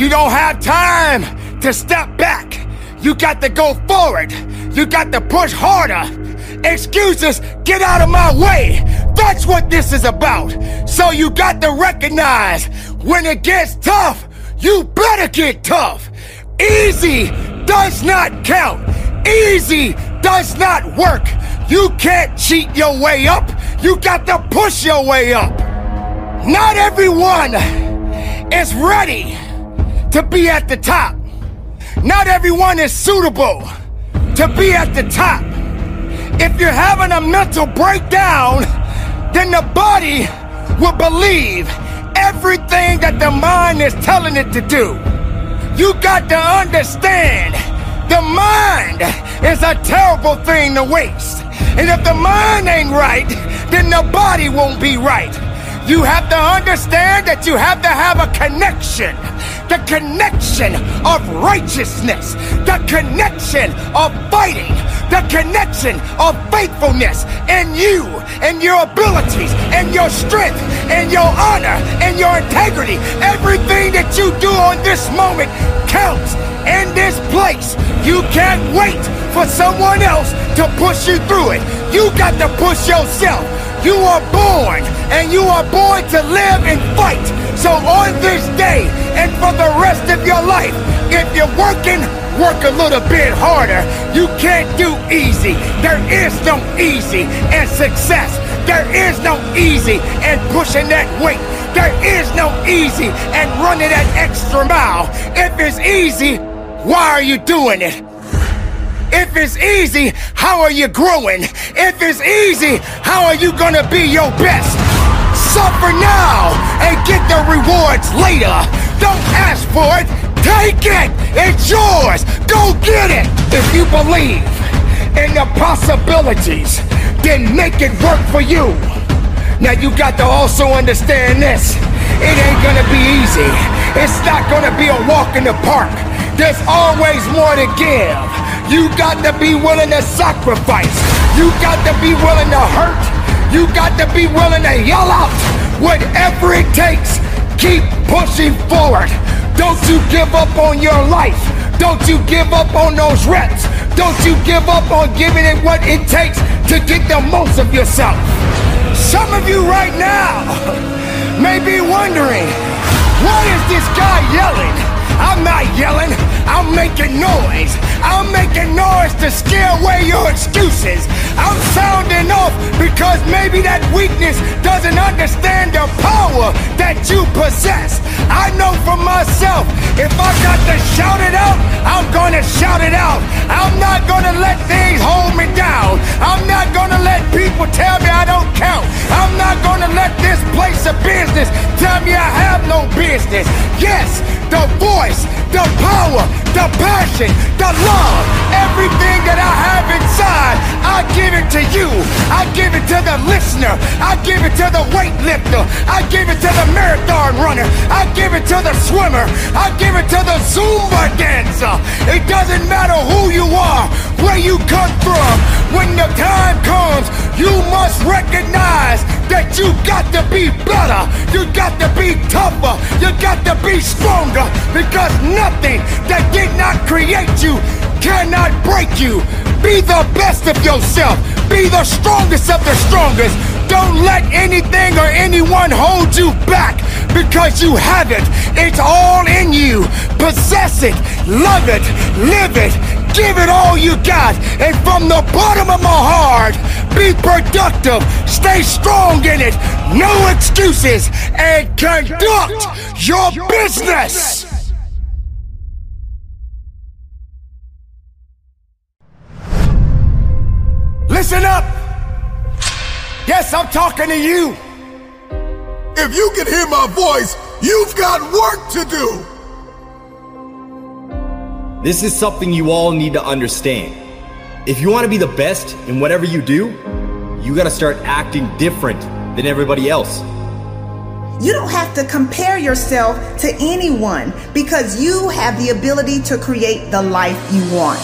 You don't have time to step back. You got to go forward. You got to push harder. Excuses, get out of my way. That's what this is about. So you got to recognize when it gets tough, you better get tough. Easy does not count. Easy does not work. You can't cheat your way up. You got to push your way up. Not everyone is ready to be at the top. Not everyone is suitable to be at the top. If you're having a mental breakdown, then the body will believe everything that the mind is telling it to do. You got to understand the mind is a terrible thing to waste. And if the mind ain't right, then the body won't be right. You have to understand that you have to have a connection the connection of righteousness, the connection of fighting, the connection of faithfulness in you and your abilities and your strength and your honor and your integrity. Everything that you do on this moment counts in this place. You can't wait for someone else to push you through it. You got to push yourself. You are born and you are born to live and fight. So on this day and for the rest of your life, if you're working, work a little bit harder. You can't do easy. There is no easy and success. There is no easy and pushing that weight. There is no easy and running that extra mile. If it's easy, why are you doing it? If it's easy, how are you growing? If it's easy, how are you gonna be your best? Suffer now and get the rewards later. Don't ask for it, take it. It's yours. Go get it. If you believe in the possibilities, then make it work for you. Now you got to also understand this. It ain't gonna be easy. It's not gonna be a walk in the park. There's always more to give. You got to be willing to sacrifice. You got to be willing to hurt. You got to be willing to yell out whatever it takes. Keep pushing forward. Don't you give up on your life. Don't you give up on those reps. Don't you give up on giving it what it takes to get the most of yourself. Some of you right now may be wondering, what is this guy yelling? I'm not yelling. I'm making noise. I'm making noise to scare away your excuses. I'm sounding off because maybe that weakness doesn't understand the power that you possess. I know for myself, if I got to shout it out, I'm gonna shout it out. I'm not gonna let things hold me down. I'm not gonna let people tell me I don't count. I'm not gonna let this place of business tell me I have no business. Yes, the voice, the power, the passion, the love, everything that I have inside, I give it to you. I give it to the listener. I give it to the weightlifter. I give it to the marathon runner. I give it to the swimmer. I give it to the Zumba dancer. It doesn't matter who you are, where you come from. When the time comes, you must recognize that you got to be better. You got to be tougher. You got to be stronger because nothing that did not create you cannot break you. Be the best of yourself. Be the strongest of the strongest. Don't let anything or anyone hold you back because you have it. It's all in you. Possess it, love it, live it, give it all you got. And from the bottom of my heart, be productive, stay strong in it, no excuses, and conduct your business. Listen up! Yes, I'm talking to you. If you can hear my voice, you've got work to do. This is something you all need to understand. If you want to be the best in whatever you do, you got to start acting different than everybody else. You don't have to compare yourself to anyone because you have the ability to create the life you want.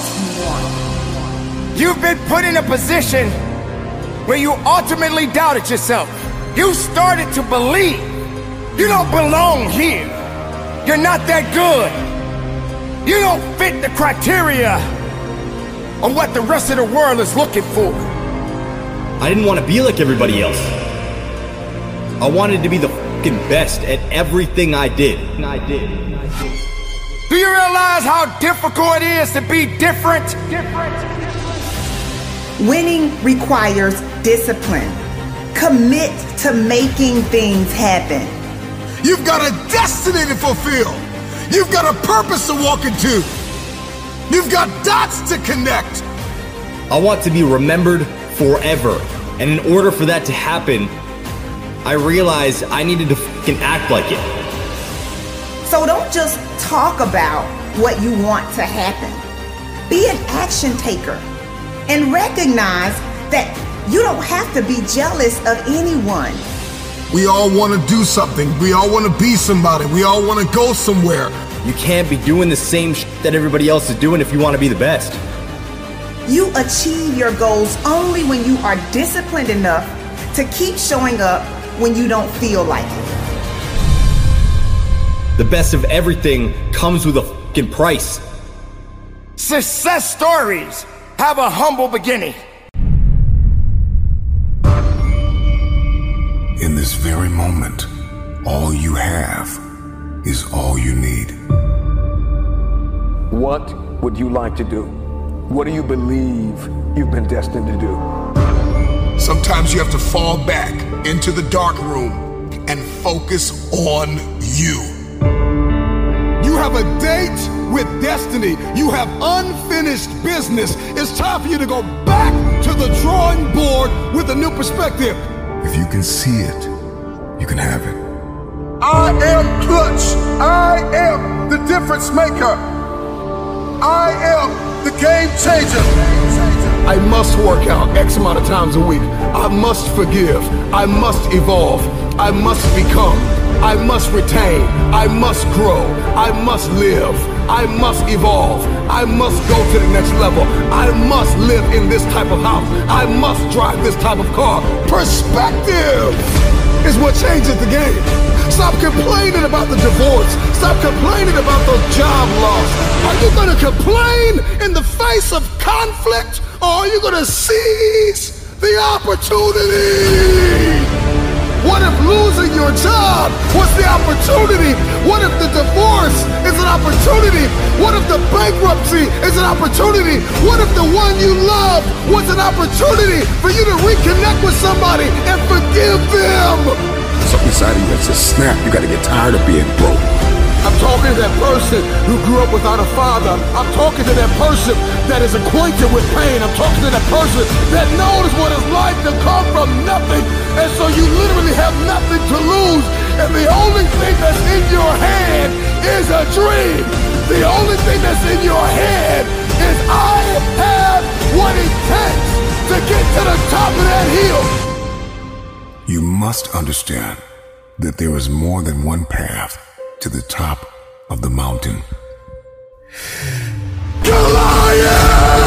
You've been put in a position where you ultimately doubted yourself. You started to believe you don't belong here. You're not that good. You don't fit the criteria of what the rest of the world is looking for. I didn't want to be like everybody else. I wanted to be the fucking best at everything I did. I did. Do you realize how difficult it is to be different? Different. Winning requires discipline. Commit to making things happen. You've got a destiny to fulfill. You've got a purpose to walk into. You've got dots to connect. I want to be remembered forever. And in order for that to happen, I realized I needed to fucking act like it. So don't just talk about what you want to happen. Be an action taker and recognize that you don't have to be jealous of anyone. We all want to do something. We all want to be somebody. We all want to go somewhere. You can't be doing the same shit that everybody else is doing if you want to be the best. You achieve your goals only when you are disciplined enough to keep showing up when you don't feel like it. The best of everything comes with a fucking price. Success stories have a humble beginning. In this very moment, all you have is all you need. What would you like to do? What do you believe you've been destined to do? Sometimes you have to fall back into the dark room and focus on you. You have a date with destiny. You have unfinished business. It's time for you to go back to the drawing board with a new perspective. If you can see it, you can have it. I am Clutch. I am the difference maker. I am the game changer. I must work out X amount of times a week. I must forgive. I must evolve. I must become. I must retain. I must grow. I must live. I must evolve. I must go to the next level. I must live in this type of house. I must drive this type of car. Perspective is what changes the game. Stop complaining about the divorce. Stop complaining about the job loss. Are you going to complain in the face of conflict or are you going to seize the opportunity? What if losing your job was the opportunity? What if the divorce is an opportunity? What if the bankruptcy is an opportunity? What if the one you love was an opportunity for you to reconnect with somebody and forgive them? Something inside of you that says, snap, you gotta get tired of being broke. I'm talking to that person who grew up without a father. I'm talking to that person that is acquainted with pain. I'm talking to that person that knows what it's like to come from nothing. And so you literally have nothing to lose. And the only thing that's in your hand is a dream. The only thing that's in your head is I have what it takes to get to the top of that hill. You must understand that there is more than one path to the top of the mountain. Goliath!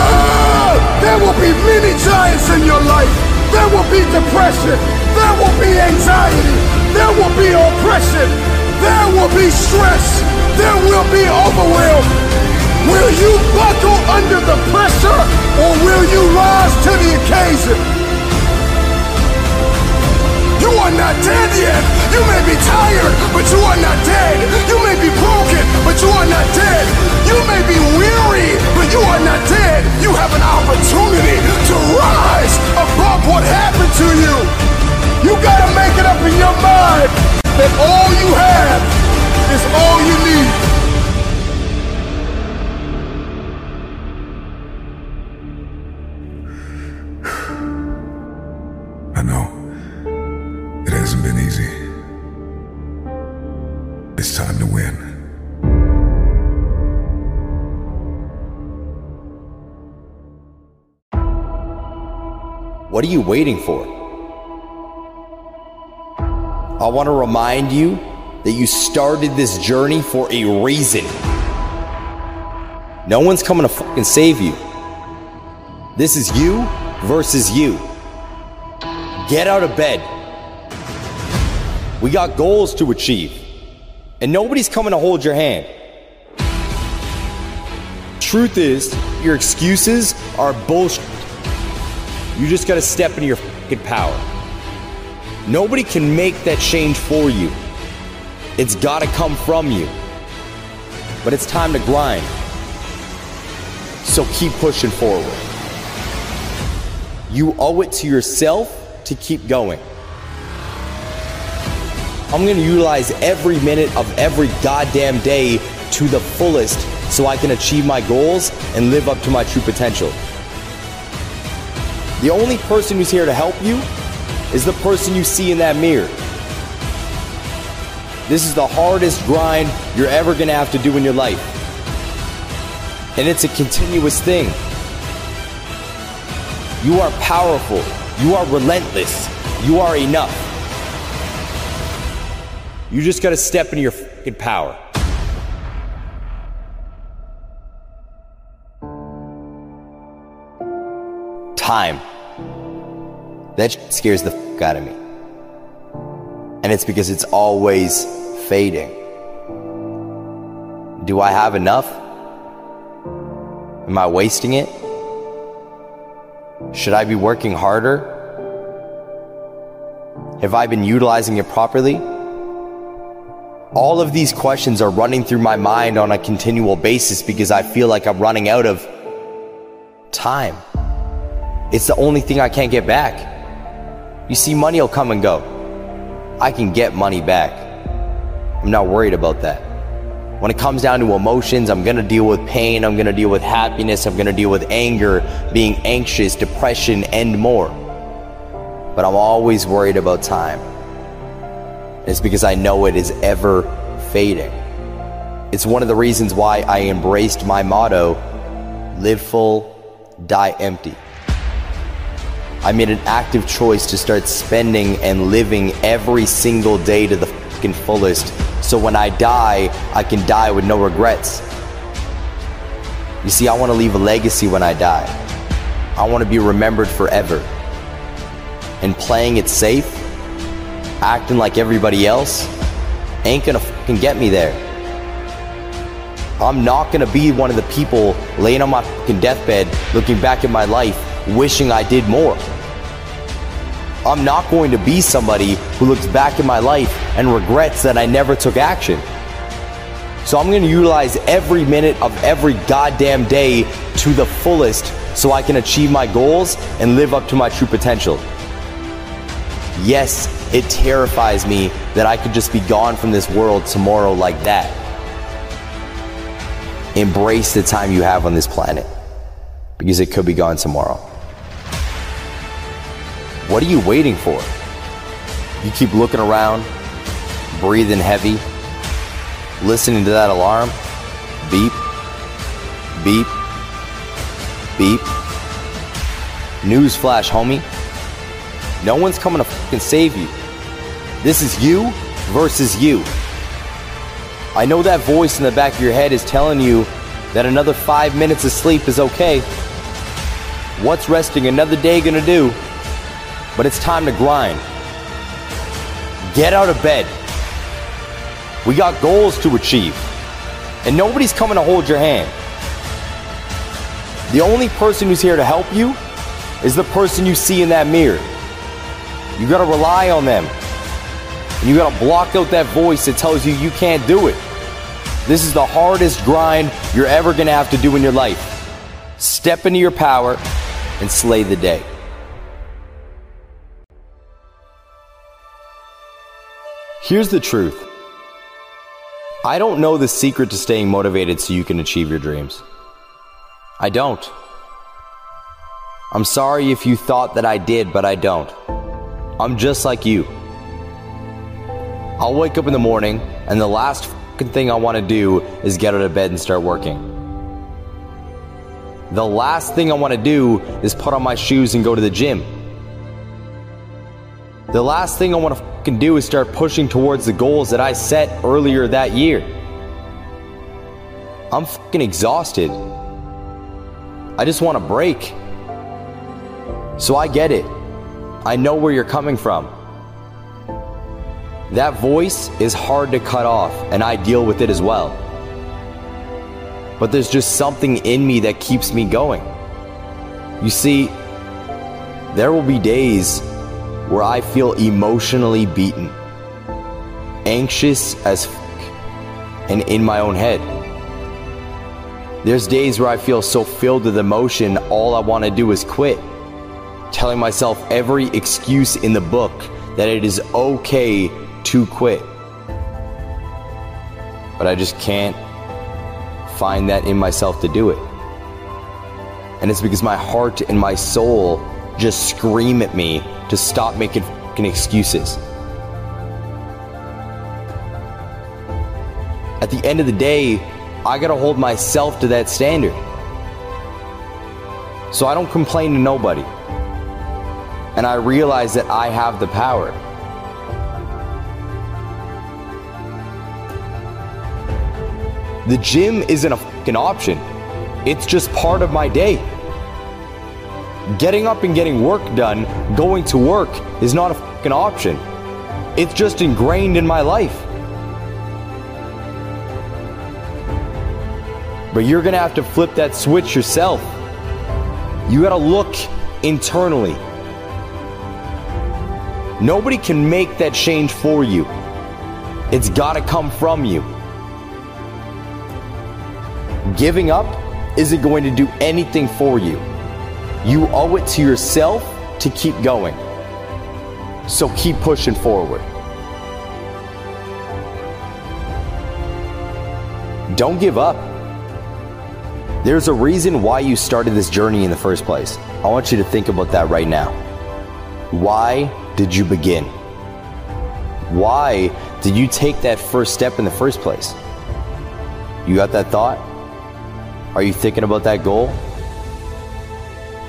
There will be many giants in your life. There will be depression. There will be anxiety. There will be oppression. There will be stress. There will be overwhelm. Will you buckle under the pressure or will you rise to the occasion? You are not dead yet. You may be tired, but you are not dead. You may be broken, but you are not dead. You may be weary, but you are not dead. You have an opportunity to rise above what happened to you. You gotta make it up in your mind that all you have is all you need. It's time to win. What are you waiting for? I want to remind you that you started this journey for a reason. No one's coming to fucking save you. This is you versus you. Get out of bed. We got goals to achieve. And nobody's coming to hold your hand. Truth is, your excuses are bullshit. You just gotta step into your fucking power. Nobody can make that change for you. It's gotta come from you. But it's time to grind. So keep pushing forward. You owe it to yourself to keep going. I'm gonna utilize every minute of every goddamn day to the fullest so I can achieve my goals and live up to my true potential. The only person who's here to help you is the person you see in that mirror. This is the hardest grind you're ever gonna have to do in your life. And it's a continuous thing. You are powerful. You are relentless. You are enough. You just gotta step into your fucking power. Time. That scares the fuck out of me. And it's because it's always fading. Do I have enough? Am I wasting it? Should I be working harder? Have I been utilizing it properly? All of these questions are running through my mind on a continual basis because I feel like I'm running out of time. It's the only thing I can't get back. You see, money will come and go. I can get money back. I'm not worried about that. When it comes down to emotions, I'm gonna deal with pain, I'm gonna deal with happiness, I'm gonna deal with anger, being anxious, depression, and more. But I'm always worried about time. It's because I know it is ever fading. It's one of the reasons why I embraced my motto live full, die empty. I made an active choice to start spending and living every single day to the fucking fullest so when I die, I can die with no regrets. You see, I want to leave a legacy when I die. I want to be remembered forever. And playing it safe, acting like everybody else, ain't gonna fucking get me there. I'm not gonna be one of the people laying on my fucking deathbed looking back at my life wishing I did more. I'm not going to be somebody who looks back at my life and regrets that I never took action. So I'm going to utilize every minute of every goddamn day to the fullest so I can achieve my goals and live up to my true potential. Yes, it terrifies me that I could just be gone from this world tomorrow like that. Embrace the time you have on this planet because it could be gone tomorrow. What are you waiting for? You keep looking around, breathing heavy, listening to that alarm. Beep, beep, beep. Newsflash, homie. No one's coming to fucking save you. This is you versus you. I know that voice in the back of your head is telling you that another five minutes of sleep is okay. What's resting another day gonna do? But it's time to grind. Get out of bed. We got goals to achieve. And nobody's coming to hold your hand. The only person who's here to help you is the person you see in that mirror. You gotta rely on them. And you gotta block out that voice that tells you you can't do it. This is the hardest grind you're ever gonna have to do in your life. Step into your power and slay the day. Here's the truth I don't know the secret to staying motivated so you can achieve your dreams. I don't. I'm sorry if you thought that I did, but I don't. I'm just like you. I'll wake up in the morning, and the last thing I want to do is get out of bed and start working. The last thing I want to do is put on my shoes and go to the gym. The last thing I want to do is start pushing towards the goals that I set earlier that year. I'm fucking exhausted. I just want a break. So I get it. I know where you're coming from. That voice is hard to cut off, and I deal with it as well. But there's just something in me that keeps me going. You see, there will be days where I feel emotionally beaten, anxious as f- and in my own head. There's days where I feel so filled with emotion, all I want to do is quit, telling myself every excuse in the book that it is okay to quit. But I just can't find that in myself to do it. And it's because my heart and my soul just scream at me to stop making excuses. At the end of the day, I gotta hold myself to that standard. So I don't complain to nobody. And I realize that I have the power. The gym isn't a fucking option. It's just part of my day. Getting up and getting work done, going to work, is not a fucking option. It's just ingrained in my life. But you're gonna have to flip that switch yourself. You gotta look internally. Nobody can make that change for you. It's gotta come from you. Giving up isn't going to do anything for you. You owe it to yourself to keep going. So keep pushing forward. Don't give up. There's a reason why you started this journey in the first place. I want you to think about that right now. Why did you begin? Why did you take that first step in the first place? You got that thought? Are you thinking about that goal?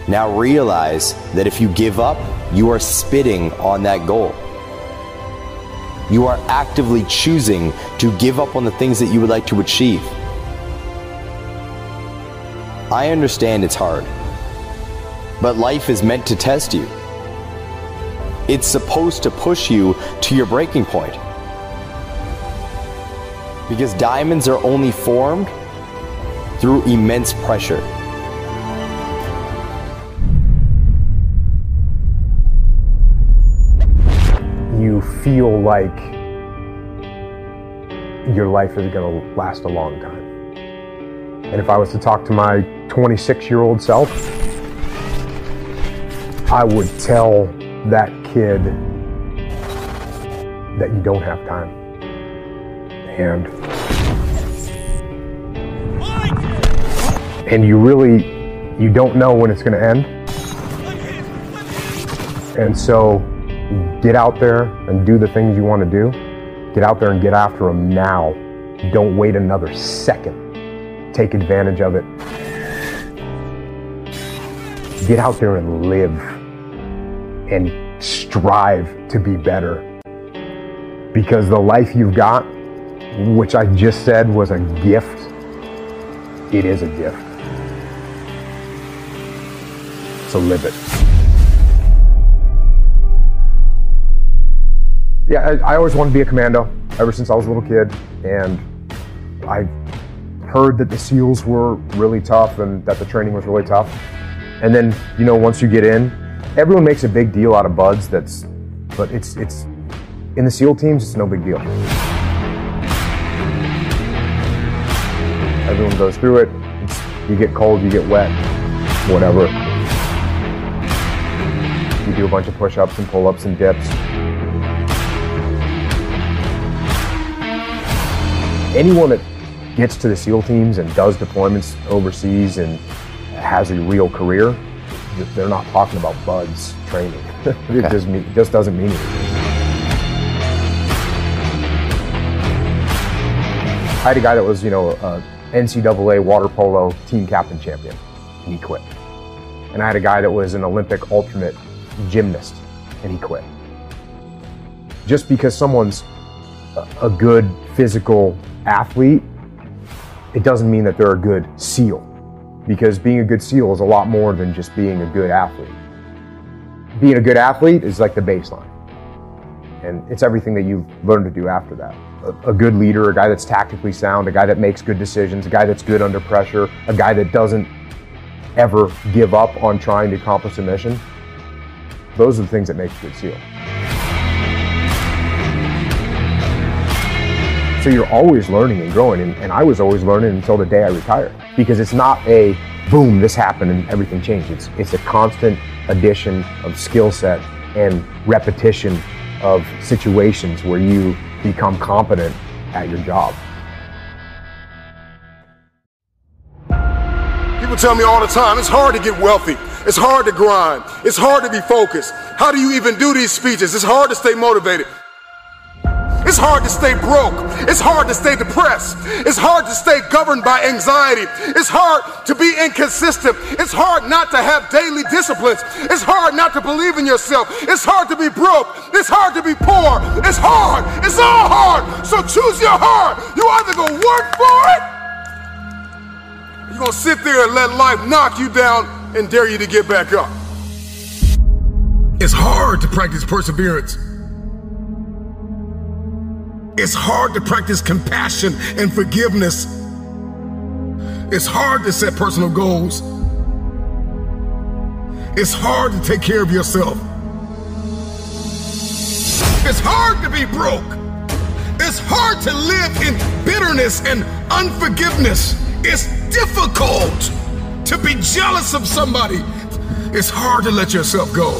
Now realize that if you give up, you are spitting on that goal. You are actively choosing to give up on the things that you would like to achieve. I understand it's hard, but life is meant to test you. It's supposed to push you to your breaking point. Because diamonds are only formed through immense pressure. You feel like your life is going to last a long time. And if I was to talk to my 26 year old self, I would tell that kid that you don't have time. And and you really you don't know when it's going to end. And so get out there and do the things you want to do. Get out there and get after them now. Don't wait another second. Take advantage of it. Get out there and live and strive to be better. Because the life you've got, which I just said was a gift, it is a gift. So live it. Yeah, I, I always wanted to be a commando ever since I was a little kid. And I heard that the SEALs were really tough and that the training was really tough. And then, you know, once you get in, everyone makes a big deal out of BUD/S that's but it's it's in the SEAL teams it's no big deal. Everyone goes through it. It's, you get cold, you get wet, whatever. You do a bunch of push-ups and pull-ups and dips. Anyone that gets to the SEAL teams and does deployments overseas and has a real career, they're not talking about BUD/S training. it just mean, just doesn't mean anything. I had a guy that was, you know, a NCAA water polo team captain champion, and he quit. And I had a guy that was an Olympic alternate gymnast, and he quit. Just because someone's a- good physical athlete, it doesn't mean that they're a good SEAL. Because being a good SEAL is a lot more than just being a good athlete. Being a good athlete is like the baseline. And it's everything that you've learned to do after that. A, a, good leader, a guy that's tactically sound, a guy that makes good decisions, a guy that's good under pressure, a guy that doesn't ever give up on trying to accomplish a mission. Those are the things that make a good SEAL. So you're always learning and growing, and, and I was always learning until the day I retired. Because it's not a boom, this happened and everything changed. It's, it's a constant addition of skill set and repetition of situations where you become competent at your job. People tell me all the time it's hard to get wealthy. It's hard to grind. It's hard to be focused. How do you even do these speeches? It's hard to stay motivated. It's hard to stay broke. It's hard to stay depressed. It's hard to stay governed by anxiety. It's hard to be inconsistent. It's hard not to have daily disciplines. It's hard not to believe in yourself. It's hard to be broke. It's hard to be poor. It's hard. It's all hard. So choose your heart. You either go work for it, you're to sit there and let life knock you down and dare you to get back up. It's hard to practice perseverance. It's hard to practice compassion and forgiveness. It's hard to set personal goals. It's hard to take care of yourself. It's hard to be broke. It's hard to live in bitterness and unforgiveness. It's difficult to be jealous of somebody. It's hard to let yourself go.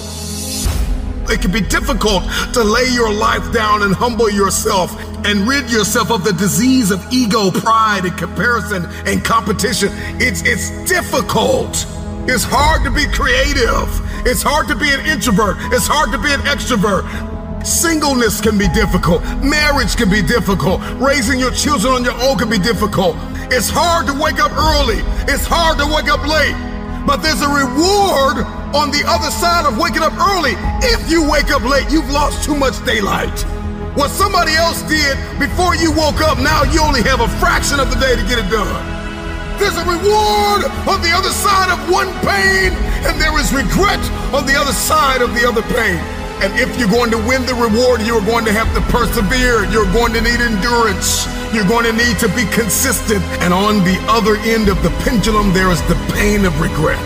It can be difficult to lay your life down and humble yourself and rid yourself of the disease of ego, pride, and comparison and competition. It's, it's difficult. It's hard to be creative. It's hard to be an introvert. It's hard to be an extrovert. Singleness can be difficult. Marriage can be difficult. Raising your children on your own can be difficult. It's hard to wake up early. It's hard to wake up late. But there's a reward on the other side of waking up early. If you wake up late, you've lost too much daylight. What somebody else did before you woke up, now you only have a fraction of the day to get it done. There's a reward on the other side of one pain, and there is regret on the other side of the other pain. And if you're going to win the reward, you're going to have to persevere. You're going to need endurance. You're going to need to be consistent. And on the other end of the pendulum, there is the pain of regret,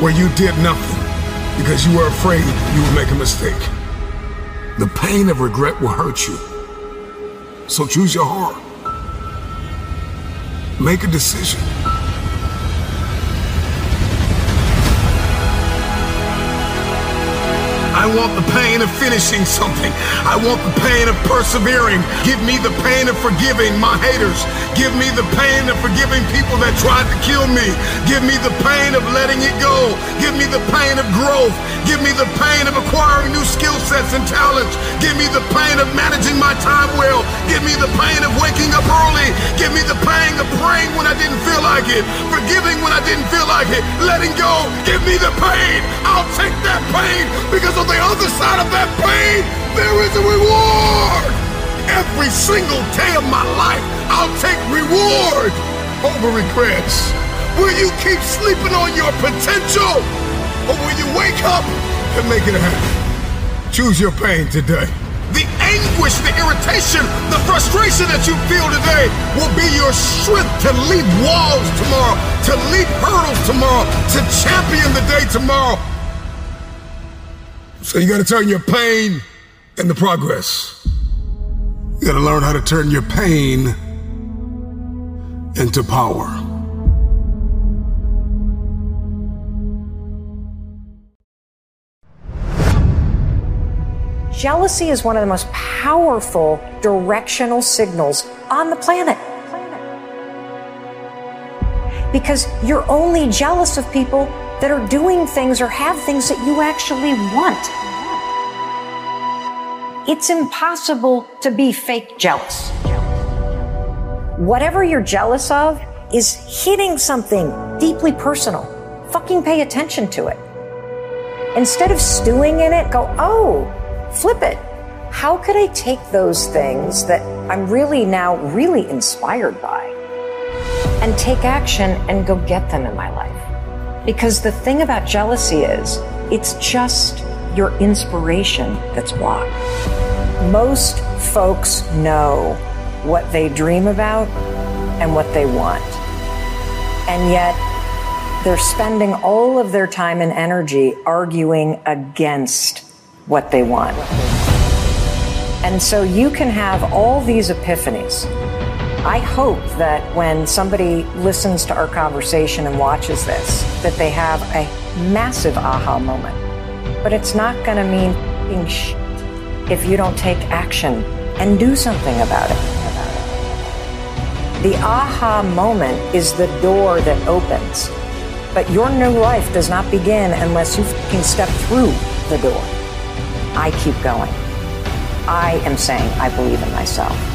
where you did nothing because you were afraid you would make a mistake. The pain of regret will hurt you. So choose your heart. Make a decision. I want the pain of finishing something. I want the pain of persevering. Give me the pain of forgiving my haters. Give me the pain of forgiving people that tried to kill me. Give me the pain of letting it go. Give me the pain of growth. Give me the pain of acquiring new skill sets and talents. Give me the pain of managing my time well. Give me the pain of waking up early. Give me the pain of praying when I didn't feel like it. Forgiving when I didn't feel like it. Letting go. Give me the pain. I'll take that pain because on the other side of that pain, there is a reward. Every single day of my life, I'll take reward over regrets. Will you keep sleeping on your potential? Or will you wake up and make it happen? Choose your pain today. The anguish, the irritation, the frustration that you feel today will be your strength to leap walls tomorrow, to leap hurdles tomorrow, to champion the day tomorrow. So you gotta turn your pain into progress. You gotta learn how to turn your pain into power. Jealousy is one of the most powerful directional signals on the planet. Because you're only jealous of people that are doing things or have things that you actually want. It's impossible to be fake jealous. Whatever you're jealous of is hitting something deeply personal. Fucking pay attention to it. Instead of stewing in it, go, oh, flip it. How could I take those things that I'm really now really inspired by and take action and go get them in my life? Because the thing about jealousy is it's just your inspiration that's blocked. Most folks know what they dream about and what they want. And yet, they're spending all of their time and energy arguing against what they want. And so you can have all these epiphanies. I hope that when somebody listens to our conversation and watches this, that they have a massive aha moment. But it's not going to mean if you don't take action and do something about it. The aha moment is the door that opens. But your new life does not begin unless you can step through the door. I keep going. I am saying I believe in myself.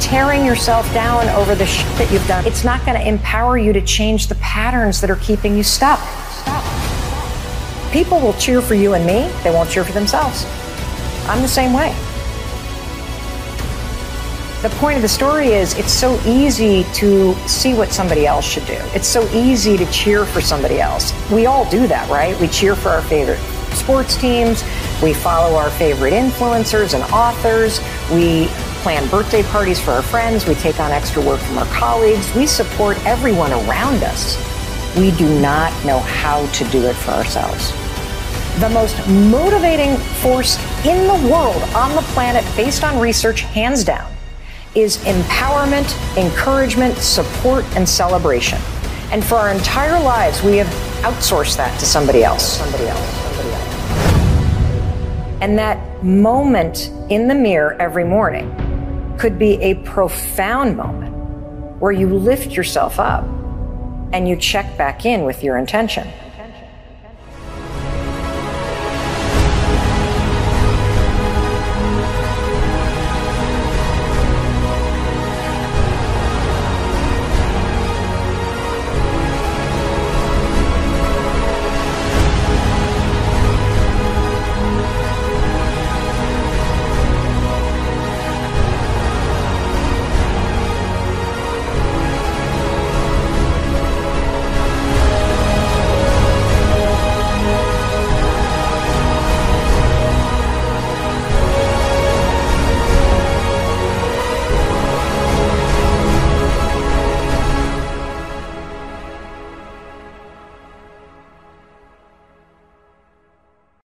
Tearing yourself down over the shit that you've done, it's not going to empower you to change the patterns that are keeping you stuck. Stop. People will cheer for you and me, they won't cheer for themselves. I'm the same way. The point of the story is it's so easy to see what somebody else should do. It's so easy to cheer for somebody else. We all do that, right? We cheer for our favorite sports teams. We follow our favorite influencers and authors. We plan birthday parties for our friends. We take on extra work from our colleagues. We support everyone around us. We do not know how to do it for ourselves. The most motivating force in the world on the planet, based on research, hands down, is empowerment, encouragement, support, and celebration. And for our entire lives, we have outsourced that to somebody else. Somebody else. Somebody else. And that moment in the mirror every morning could be a profound moment where you lift yourself up and you check back in with your intention.